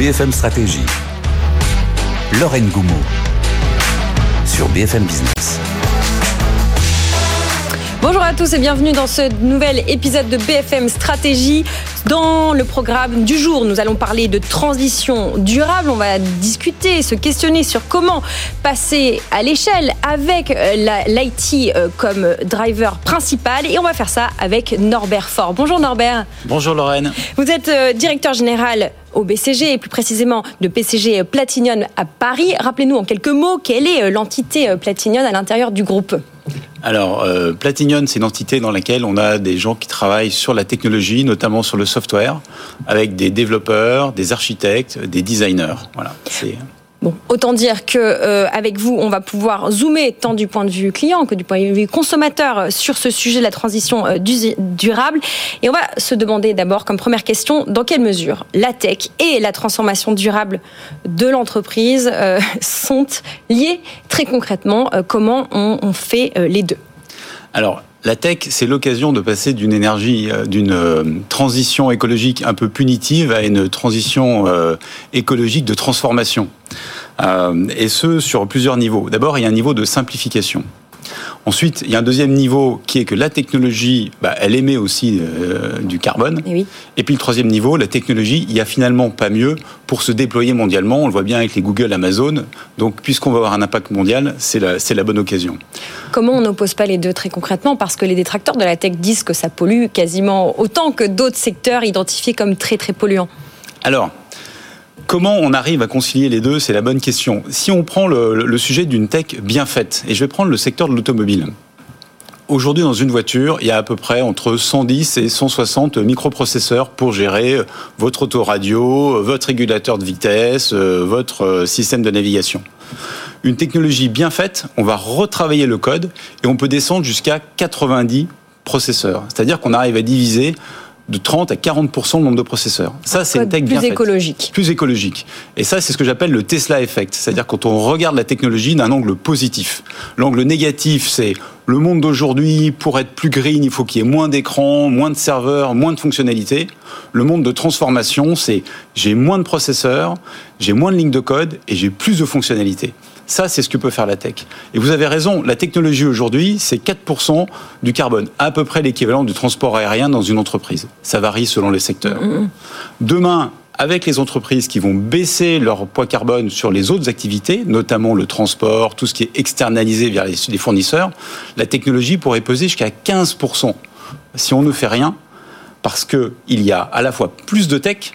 BFM Stratégie. Lorraine Goumeau. Sur BFM Business. Bonjour à tous et bienvenue dans ce nouvel épisode de BFM Stratégie. Dans le programme du jour, nous allons parler de transition durable. On va discuter, se questionner sur comment passer à l'échelle avec euh, l'IT euh, comme driver principal. Et on va faire ça avec Norbert Fort. Bonjour Norbert. Bonjour Lorraine. Vous êtes euh, directeur général au BCG et plus précisément de PCG Platinion à Paris. Rappelez-nous en quelques mots quelle est l'entité Platinion à l'intérieur du groupe? Alors, euh, Platinion, c'est une entité dans laquelle on a des gens qui travaillent sur la technologie, notamment sur le software, avec des développeurs, des architectes, des designers. Voilà. Bon, autant dire que euh, avec vous, on va pouvoir zoomer tant du point de vue client que du point de vue consommateur sur ce sujet de la transition euh, durable. Et on va se demander d'abord, comme première question, dans quelle mesure la tech et la transformation durable de l'entreprise euh, sont liées très concrètement. comment on, on fait les deux? Alors, la tech, c'est l'occasion de passer d'une énergie, d'une transition écologique un peu punitive à une transition écologique de transformation. Euh, et ce sur plusieurs niveaux. D'abord, il y a un niveau de simplification. Ensuite, il y a un deuxième niveau qui est que la technologie, bah, elle émet aussi euh, du carbone. Et, et, puis le troisième niveau, la technologie, il n'y a finalement pas mieux pour se déployer mondialement. On le voit bien avec les Google, Amazon. Donc, puisqu'on va avoir un impact mondial, c'est la, la bonne occasion. Comment on n'oppose pas les deux très concrètement? Parce que les détracteurs de la tech disent que ça pollue quasiment autant que d'autres secteurs identifiés comme très très polluants. Alors, Comment on arrive à concilier les deux C'est la bonne question. Si on prend le, sujet d'une tech bien faite, et je vais prendre le secteur de l'automobile. Aujourd'hui, dans une voiture, il y a à peu près entre 110 et 160 microprocesseurs pour gérer votre autoradio, votre régulateur de vitesse, euh, votre euh, système de navigation. Une technologie bien faite, on va retravailler le code et on peut descendre jusqu'à 90 processeurs. C'est-à-dire qu'on arrive à diviser de 30 à 40% le nombre de processeurs. Ça, c'est une tech plus écologique? Plus écologique. Et ça, c'est ce que j'appelle le Tesla effect. C'est-à-dire quand on regarde la technologie d'un angle positif. L'angle négatif, c'est le monde d'aujourd'hui, pour être plus green, il faut qu'il y ait moins d'écrans, moins de serveurs, moins de fonctionnalités. Le monde de transformation, c'est j'ai moins de processeurs, j'ai moins de lignes de code et j'ai plus de fonctionnalités. Ça, c'est ce que peut faire la tech. Et vous avez raison, la technologie aujourd'hui, c'est 4% du carbone, à peu près l'équivalent du transport aérien dans une entreprise. Ça varie selon les secteurs. Mm-hmm. Demain, avec les entreprises qui vont baisser leur poids carbone sur les autres activités, notamment le transport, tout ce qui est externalisé vers les fournisseurs, la technologie pourrait peser jusqu'à 15% si on ne fait rien, parce qu'il y a à la fois plus de tech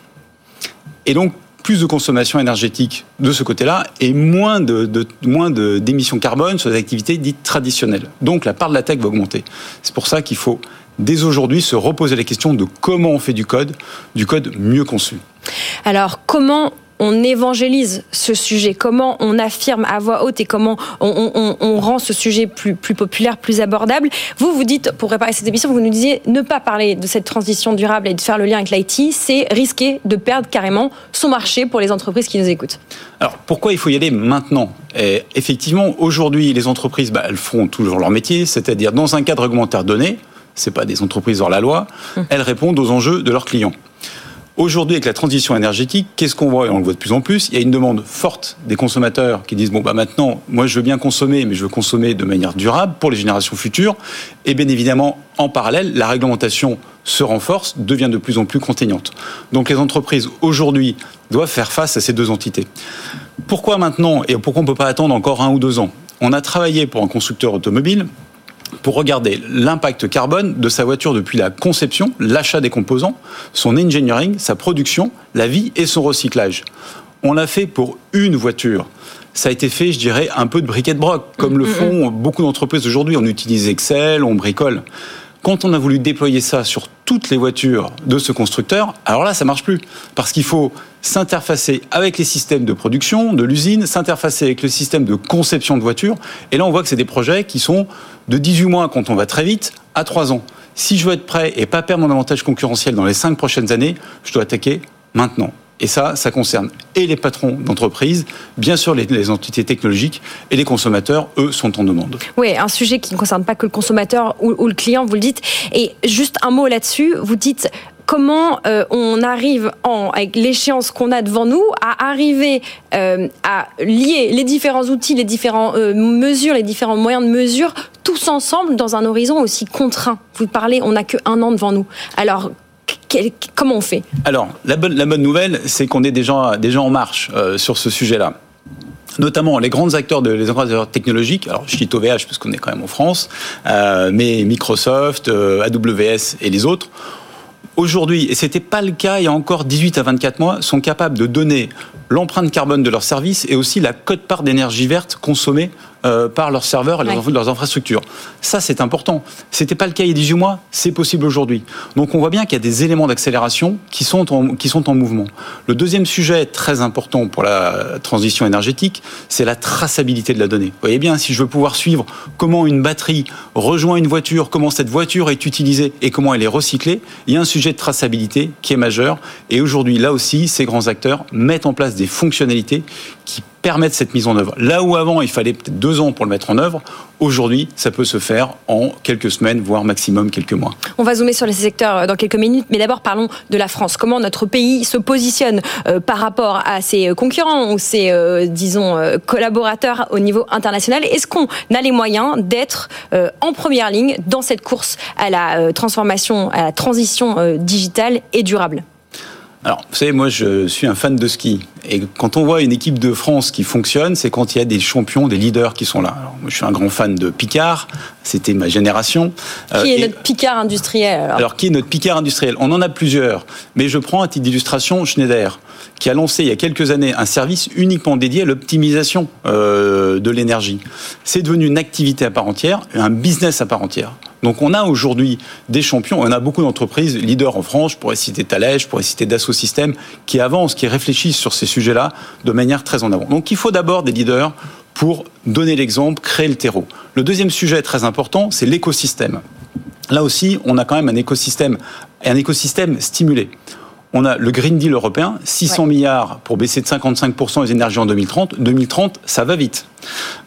et donc plus de consommation énergétique de ce côté-là et moins de, moins d'émissions carbone sur les activités dites traditionnelles. Donc la part de la tech va augmenter. C'est pour ça qu'il faut dès aujourd'hui se reposer la question de comment on fait du code, du code mieux conçu. Alors comment on évangélise ce sujet, comment on affirme à voix haute et comment on, rend ce sujet plus, plus, populaire, plus abordable? Vous, vous dites, pour préparer cette émission, vous nous disiez ne pas parler de cette transition durable et de faire le lien avec l'IT, c'est risquer de perdre carrément son marché pour les entreprises qui nous écoutent. Alors, pourquoi il faut y aller maintenant? Effectivement, aujourd'hui, les entreprises, bah, elles font toujours leur métier, c'est-à-dire dans un cadre réglementaire donné, c'est pas des entreprises hors la loi, hum. elles répondent aux enjeux de leurs clients. Aujourd'hui, avec la transition énergétique, qu'est-ce qu'on voit? Et on le voit de plus en plus. Il y a une demande forte des consommateurs qui disent bon bah maintenant, moi je veux bien consommer, mais je veux consommer de manière durable pour les générations futures. Et bien évidemment, en parallèle, la réglementation se renforce, devient de plus en plus contraignante. Donc les entreprises aujourd'hui doivent faire face à ces deux entités. Pourquoi maintenant et pourquoi on ne peut pas attendre encore un ou deux ans? On a travaillé pour un constructeur automobile pour regarder l'impact carbone de sa voiture depuis la conception, l'achat des composants, son engineering, sa production, la vie et son recyclage. On l'a fait pour une voiture. Ça a été fait, je dirais, un peu de briquet de broc, comme le mm, mm, font mm. beaucoup d'entreprises aujourd'hui. On utilise Excel, on bricole. Quand on a voulu déployer ça sur toutes les voitures de ce constructeur, alors là, ça marche plus. Parce qu'il faut s'interfacer avec les systèmes de production de l'usine, s'interfacer avec le système de conception de voitures. Et là, on voit que c'est des projets qui sont de 18 mois quand on va très vite à 3 ans. Si je veux être prêt et pas perdre mon avantage concurrentiel dans les 5 prochaines années, je dois attaquer maintenant. Et ça, ça concerne et les patrons d'entreprise, bien sûr les, entités technologiques, et les consommateurs, eux, sont en demande. Oui, un sujet qui ne concerne pas que le consommateur ou, le client, vous le dites. Et juste un mot là-dessus, vous dites comment on arrive, avec l'échéance qu'on a devant nous, à arriver à lier les différents outils, les différentes mesures, les différents moyens de mesure, tous ensemble dans un horizon aussi contraint. Vous parlez, on n'a qu'un an devant nous. Alors, comment on fait? Alors, la bonne, nouvelle, c'est qu'on est déjà, déjà en marche euh, sur ce sujet-là notamment les grands acteurs de les acteurs technologiques. Alors je cite OVH parce qu'on est quand même en France, euh, mais Microsoft, euh, AWS et les autres. Aujourd'hui, et c'était pas le cas il y a encore 18 à 24 mois, sont capables de donner l'empreinte carbone de leurs services et aussi la cote-part d'énergie verte consommée euh, par leurs serveurs et leurs, infrastructures. Ça, c'est important. C'était pas le cas il y a 18 mois, c'est possible aujourd'hui. Donc on voit bien qu'il y a des éléments d'accélération qui sont en, qui sont en mouvement. Le deuxième sujet très important pour la transition énergétique, c'est la traçabilité de la donnée. Vous voyez bien, si je veux pouvoir suivre comment une batterie rejoint une voiture, comment cette voiture est utilisée et comment elle est recyclée, il y a un sujet de traçabilité qui est majeur. Et aujourd'hui, là aussi, ces grands acteurs mettent en place des fonctionnalités qui permettre cette mise en œuvre. Là où avant, il fallait peut-être deux ans pour le mettre en œuvre, aujourd'hui, ça peut se faire en quelques semaines, voire maximum quelques mois. On va zoomer sur les secteurs euh, dans quelques minutes, mais d'abord parlons de la France. Comment notre pays se positionne euh, par rapport à ses concurrents ou ses, euh, disons, collaborateurs au niveau international? Est-ce qu'on a les moyens d'être en première ligne dans cette course à la transformation, à la transition digitale et durable? Alors, vous savez, moi, je suis un fan de ski. Et quand on voit une équipe de France qui fonctionne, c'est quand il y a des champions, des leaders qui sont là. Alors, moi, je suis un grand fan de Picard. C'était ma génération. Euh, qui est notre Picard industriel alors, alors, qui est notre Picard industriel? On en a plusieurs. Mais je prends à titre d'illustration Schneider, qui a lancé il y a quelques années un service uniquement dédié à l'optimisation euh, de l'énergie. C'est devenu une activité à part entière, un business à part entière. Donc on a aujourd'hui des champions, on a beaucoup d'entreprises leaders en France, je pourrais citer Thales, je pourrais citer Dassault Systèmes, qui avancent, qui réfléchissent sur ces sujets-là de manière très en avant. Donc il faut d'abord des leaders pour donner l'exemple, créer le terreau. Le deuxième sujet très important, c'est l'écosystème. Là aussi, on a quand même un écosystème, un écosystème stimulé. On a le Green Deal européen, 600 milliards pour baisser de 55% les énergies en 2030. 2030, ça va vite.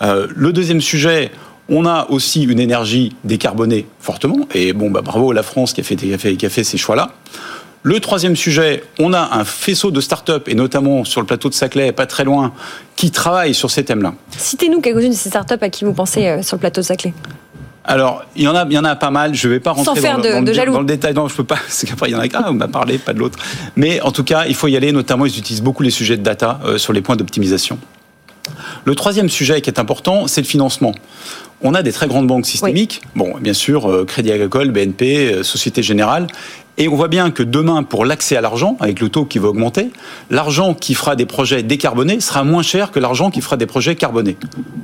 Euh, le deuxième sujet, on a aussi une énergie décarbonée fortement, et bon, bah, bravo à la France qui a fait, qui a fait, qui a fait ces choix-là. Le troisième sujet, on a un faisceau de start-up, et notamment sur le plateau de Saclay, pas très loin, qui travaillent sur ces thèmes-là. Citez-nous quelques-unes de ces start-up à qui vous pensez euh, sur le plateau de Saclay. Alors, il y en a, il y en a pas mal. Je ne vais pas rentrer dans, le, détail. Non, je peux pas. C'est qu'après il y en a un. On m'a parlé, pas de l'autre. Mais en tout cas, il faut y aller. Notamment, ils utilisent beaucoup les sujets de data euh, sur les points d'optimisation. Le troisième sujet qui est important, c'est le financement. On a des très grandes banques systémiques, bon, bien sûr, euh, Crédit Agricole, BNP, euh, Société Générale, et on voit bien que demain, pour l'accès à l'argent, avec le taux qui va augmenter, l'argent qui fera des projets décarbonés sera moins cher que l'argent qui fera des projets carbonés.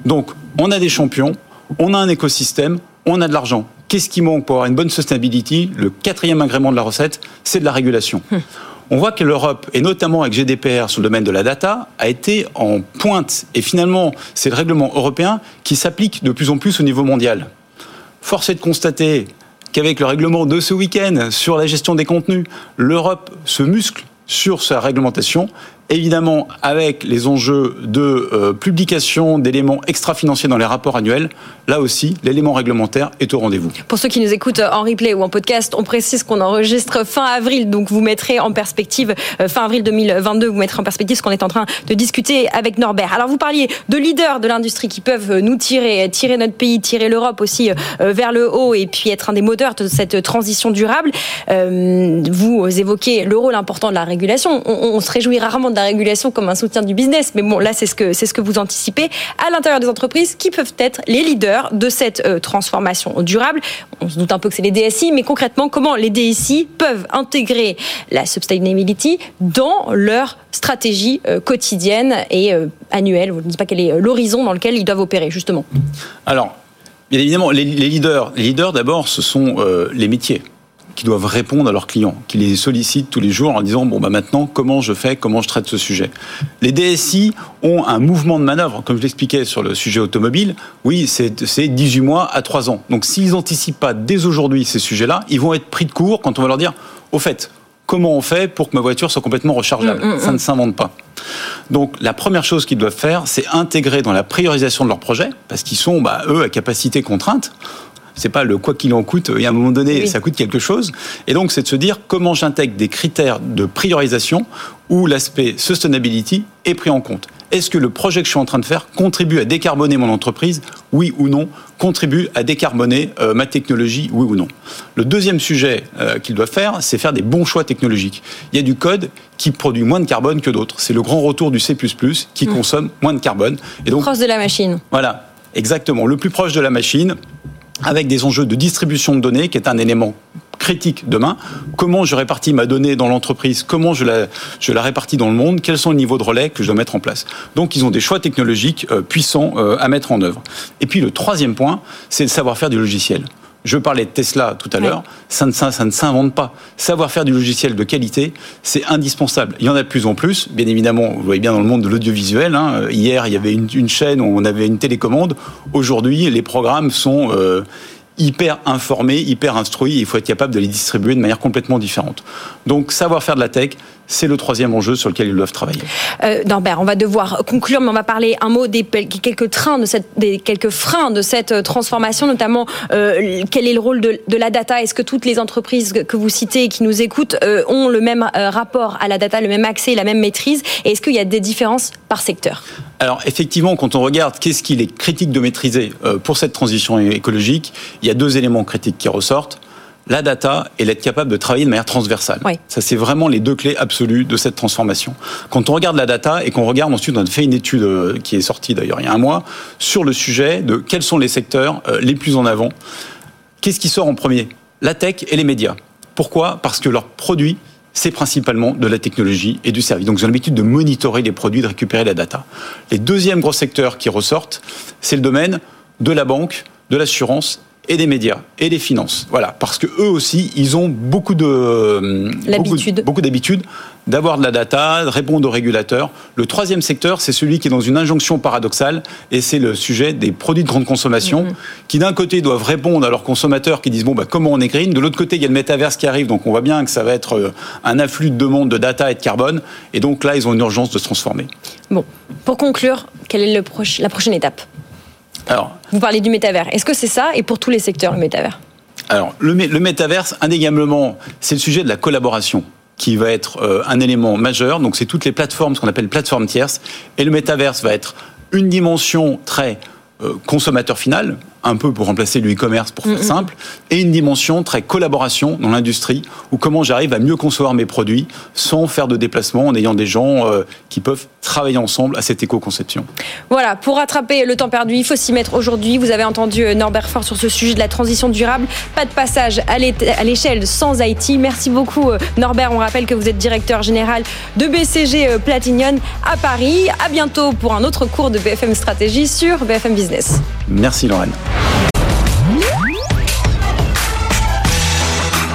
Donc, on a des champions, on a un écosystème, on a de l'argent. Qu'est-ce qui manque pour avoir une bonne sustainability? Le quatrième agrément de la recette, c'est de la régulation. On voit que l'Europe, et notamment avec GDPR sur le domaine de la data, a été en pointe. Et finalement, c'est le règlement européen qui s'applique de plus en plus au niveau mondial. Force est de constater qu'avec le règlement de ce week-end sur la gestion des contenus, l'Europe se muscle sur sa réglementation évidemment avec les enjeux de euh, publication d'éléments extra-financiers dans les rapports annuels, là aussi, l'élément réglementaire est au rendez-vous. Pour ceux qui nous écoutent en replay ou en podcast, on précise qu'on enregistre fin avril, donc vous mettrez en perspective, euh, fin avril 2022, vous mettrez en perspective ce qu'on est en train de discuter avec Norbert. Alors vous parliez de leaders de l'industrie qui peuvent nous tirer, tirer notre pays, tirer l'Europe aussi euh, vers le haut et puis être un des moteurs de cette transition durable. Vous évoquez le rôle important de la régulation. On, on se réjouit rarement de la régulation comme un soutien du business. Mais bon, là, c'est ce que, c'est ce que vous anticipez à l'intérieur des entreprises qui peuvent être les leaders de cette euh, transformation durable. On se doute un peu que c'est les DSI, mais concrètement, comment les DSI peuvent intégrer la sustainability dans leur stratégie euh, quotidienne et euh, annuelle. Vous ne dites pas quel est l'horizon dans lequel ils doivent opérer, justement. Alors, bien évidemment, les, leaders, les leaders d'abord, ce sont les métiers qui doivent répondre à leurs clients, qui les sollicitent tous les jours en disant bon bah maintenant comment je fais, comment je traite ce sujet. Les DSI ont un mouvement de manœuvre, comme je l'expliquais sur le sujet automobile. Oui, c'est 18 mois à 3 ans. Donc s'ils n'anticipent pas dès aujourd'hui ces sujets-là, ils vont être pris de court quand on va leur dire au fait comment on fait pour que ma voiture soit complètement rechargeable? Mm, mm, Ça ne mm. s'invente pas. Donc la première chose qu'ils doivent faire, c'est intégrer dans la priorisation de leur projet, parce qu'ils sont, bah, eux, à capacité contrainte, C'est pas le quoi qu'il en coûte. Il y a un moment donné, ça coûte quelque chose. Et donc, c'est de se dire comment j'intègre des critères de priorisation où l'aspect sustainability est pris en compte. Est-ce que le projet que je suis en train de faire contribue à décarboner mon entreprise? Oui ou non? Contribue à décarboner euh, ma technologie? Oui ou non? Le deuxième sujet euh, qu'il doit faire, c'est faire des bons choix technologiques. Il y a du code qui produit moins de carbone que d'autres. C'est le grand retour du C++ qui mmh. consomme moins de carbone. Et donc, proche de la machine. Voilà, exactement. Le plus proche de la machine, avec des enjeux de distribution de données, qui est un élément critique demain. Comment je répartis ma donnée dans l'entreprise? Comment je la, répartis dans le monde? Quels sont les niveaux de relais que je dois mettre en place? Donc, ils ont des choix technologiques euh, puissants euh, à mettre en œuvre. Et puis, le troisième point, c'est le savoir-faire du logiciel. Je parlais de Tesla tout à l'heure, ça ne, ça, ne s'invente pas. Savoir faire du logiciel de qualité, c'est indispensable. Il y en a de plus en plus, bien évidemment, vous voyez bien dans le monde de l'audiovisuel. Hein. Hier, il y avait une, chaîne où on avait une télécommande. Aujourd'hui, les programmes sont... Euh, hyper informés, hyper instruits, il faut être capable de les distribuer de manière complètement différente. Donc savoir faire de la tech, c'est le troisième enjeu sur lequel ils doivent travailler. Euh, Norbert, on va devoir conclure, mais on va parler un mot des quelques trains de cette, des quelques freins de cette euh, transformation, notamment euh, quel est le rôle de, la data? Est-ce que toutes les entreprises que vous citez et qui nous écoutent euh, ont le même rapport à la data, le même accès, la même maîtrise? Et est-ce qu'il y a des différences par secteur? Alors effectivement, quand on regarde qu'est-ce qu'il est critique de maîtriser pour cette transition écologique, il y a deux éléments critiques qui ressortent la data et l'être capable de travailler de manière transversale. Ça, c'est vraiment les deux clés absolues de cette transformation. Quand on regarde la data et qu'on regarde ensuite, on a fait une étude euh, qui est sortie d'ailleurs il y a un mois sur le sujet de quels sont les secteurs euh, les plus en avant. Qu'est-ce qui sort en premier? La tech et les médias. Pourquoi? Parce que leurs produits c'est principalement de la technologie et du service. Donc, ils ont l'habitude de monitorer les produits, de récupérer la data. Les deuxièmes gros secteurs qui ressortent, c'est le domaine de la banque, de l'assurance et des médias et des finances. Voilà, parce que eux aussi, ils ont beaucoup de euh, beaucoup d'habitude d'avoir de la data, de répondre aux régulateurs. Le troisième secteur, c'est celui qui est dans une injonction paradoxale, et c'est le sujet des produits de grande consommation, mhm. qui d'un côté doivent répondre à leurs consommateurs qui disent bon bah comment on est green, de l'autre côté il y a le métaverse qui arrive, donc on voit bien que ça va être euh, un afflux de demande de data et de carbone, et donc là ils ont une urgence de se transformer. Bon, pour conclure, quelle est le la prochaine étape? Alors, Vous parlez du métavers. Est-ce que c'est ça et pour tous les secteurs, le métavers? Alors, le, le métaverse, indéniablement, c'est le sujet de la collaboration qui va être euh, un élément majeur. Donc, c'est toutes les plateformes, ce qu'on appelle plateformes tierces. Et le métaverse va être une dimension très euh, consommateur final, un peu pour remplacer le e-commerce pour faire simple, et une dimension très collaboration dans l'industrie, où comment j'arrive à mieux concevoir mes produits sans faire de déplacement, en ayant des gens euh, qui peuvent travailler ensemble à cette éco-conception. Voilà, pour rattraper le temps perdu, il faut s'y mettre aujourd'hui. Vous avez entendu euh, Norbert Fort sur ce sujet de la transition durable. Pas de passage à l'échelle sans IT. Merci beaucoup euh, Norbert. On rappelle que vous êtes directeur général de BCG Platinum à Paris. À bientôt pour un autre cours de BFM Stratégie sur BFM Business. Merci Lorraine.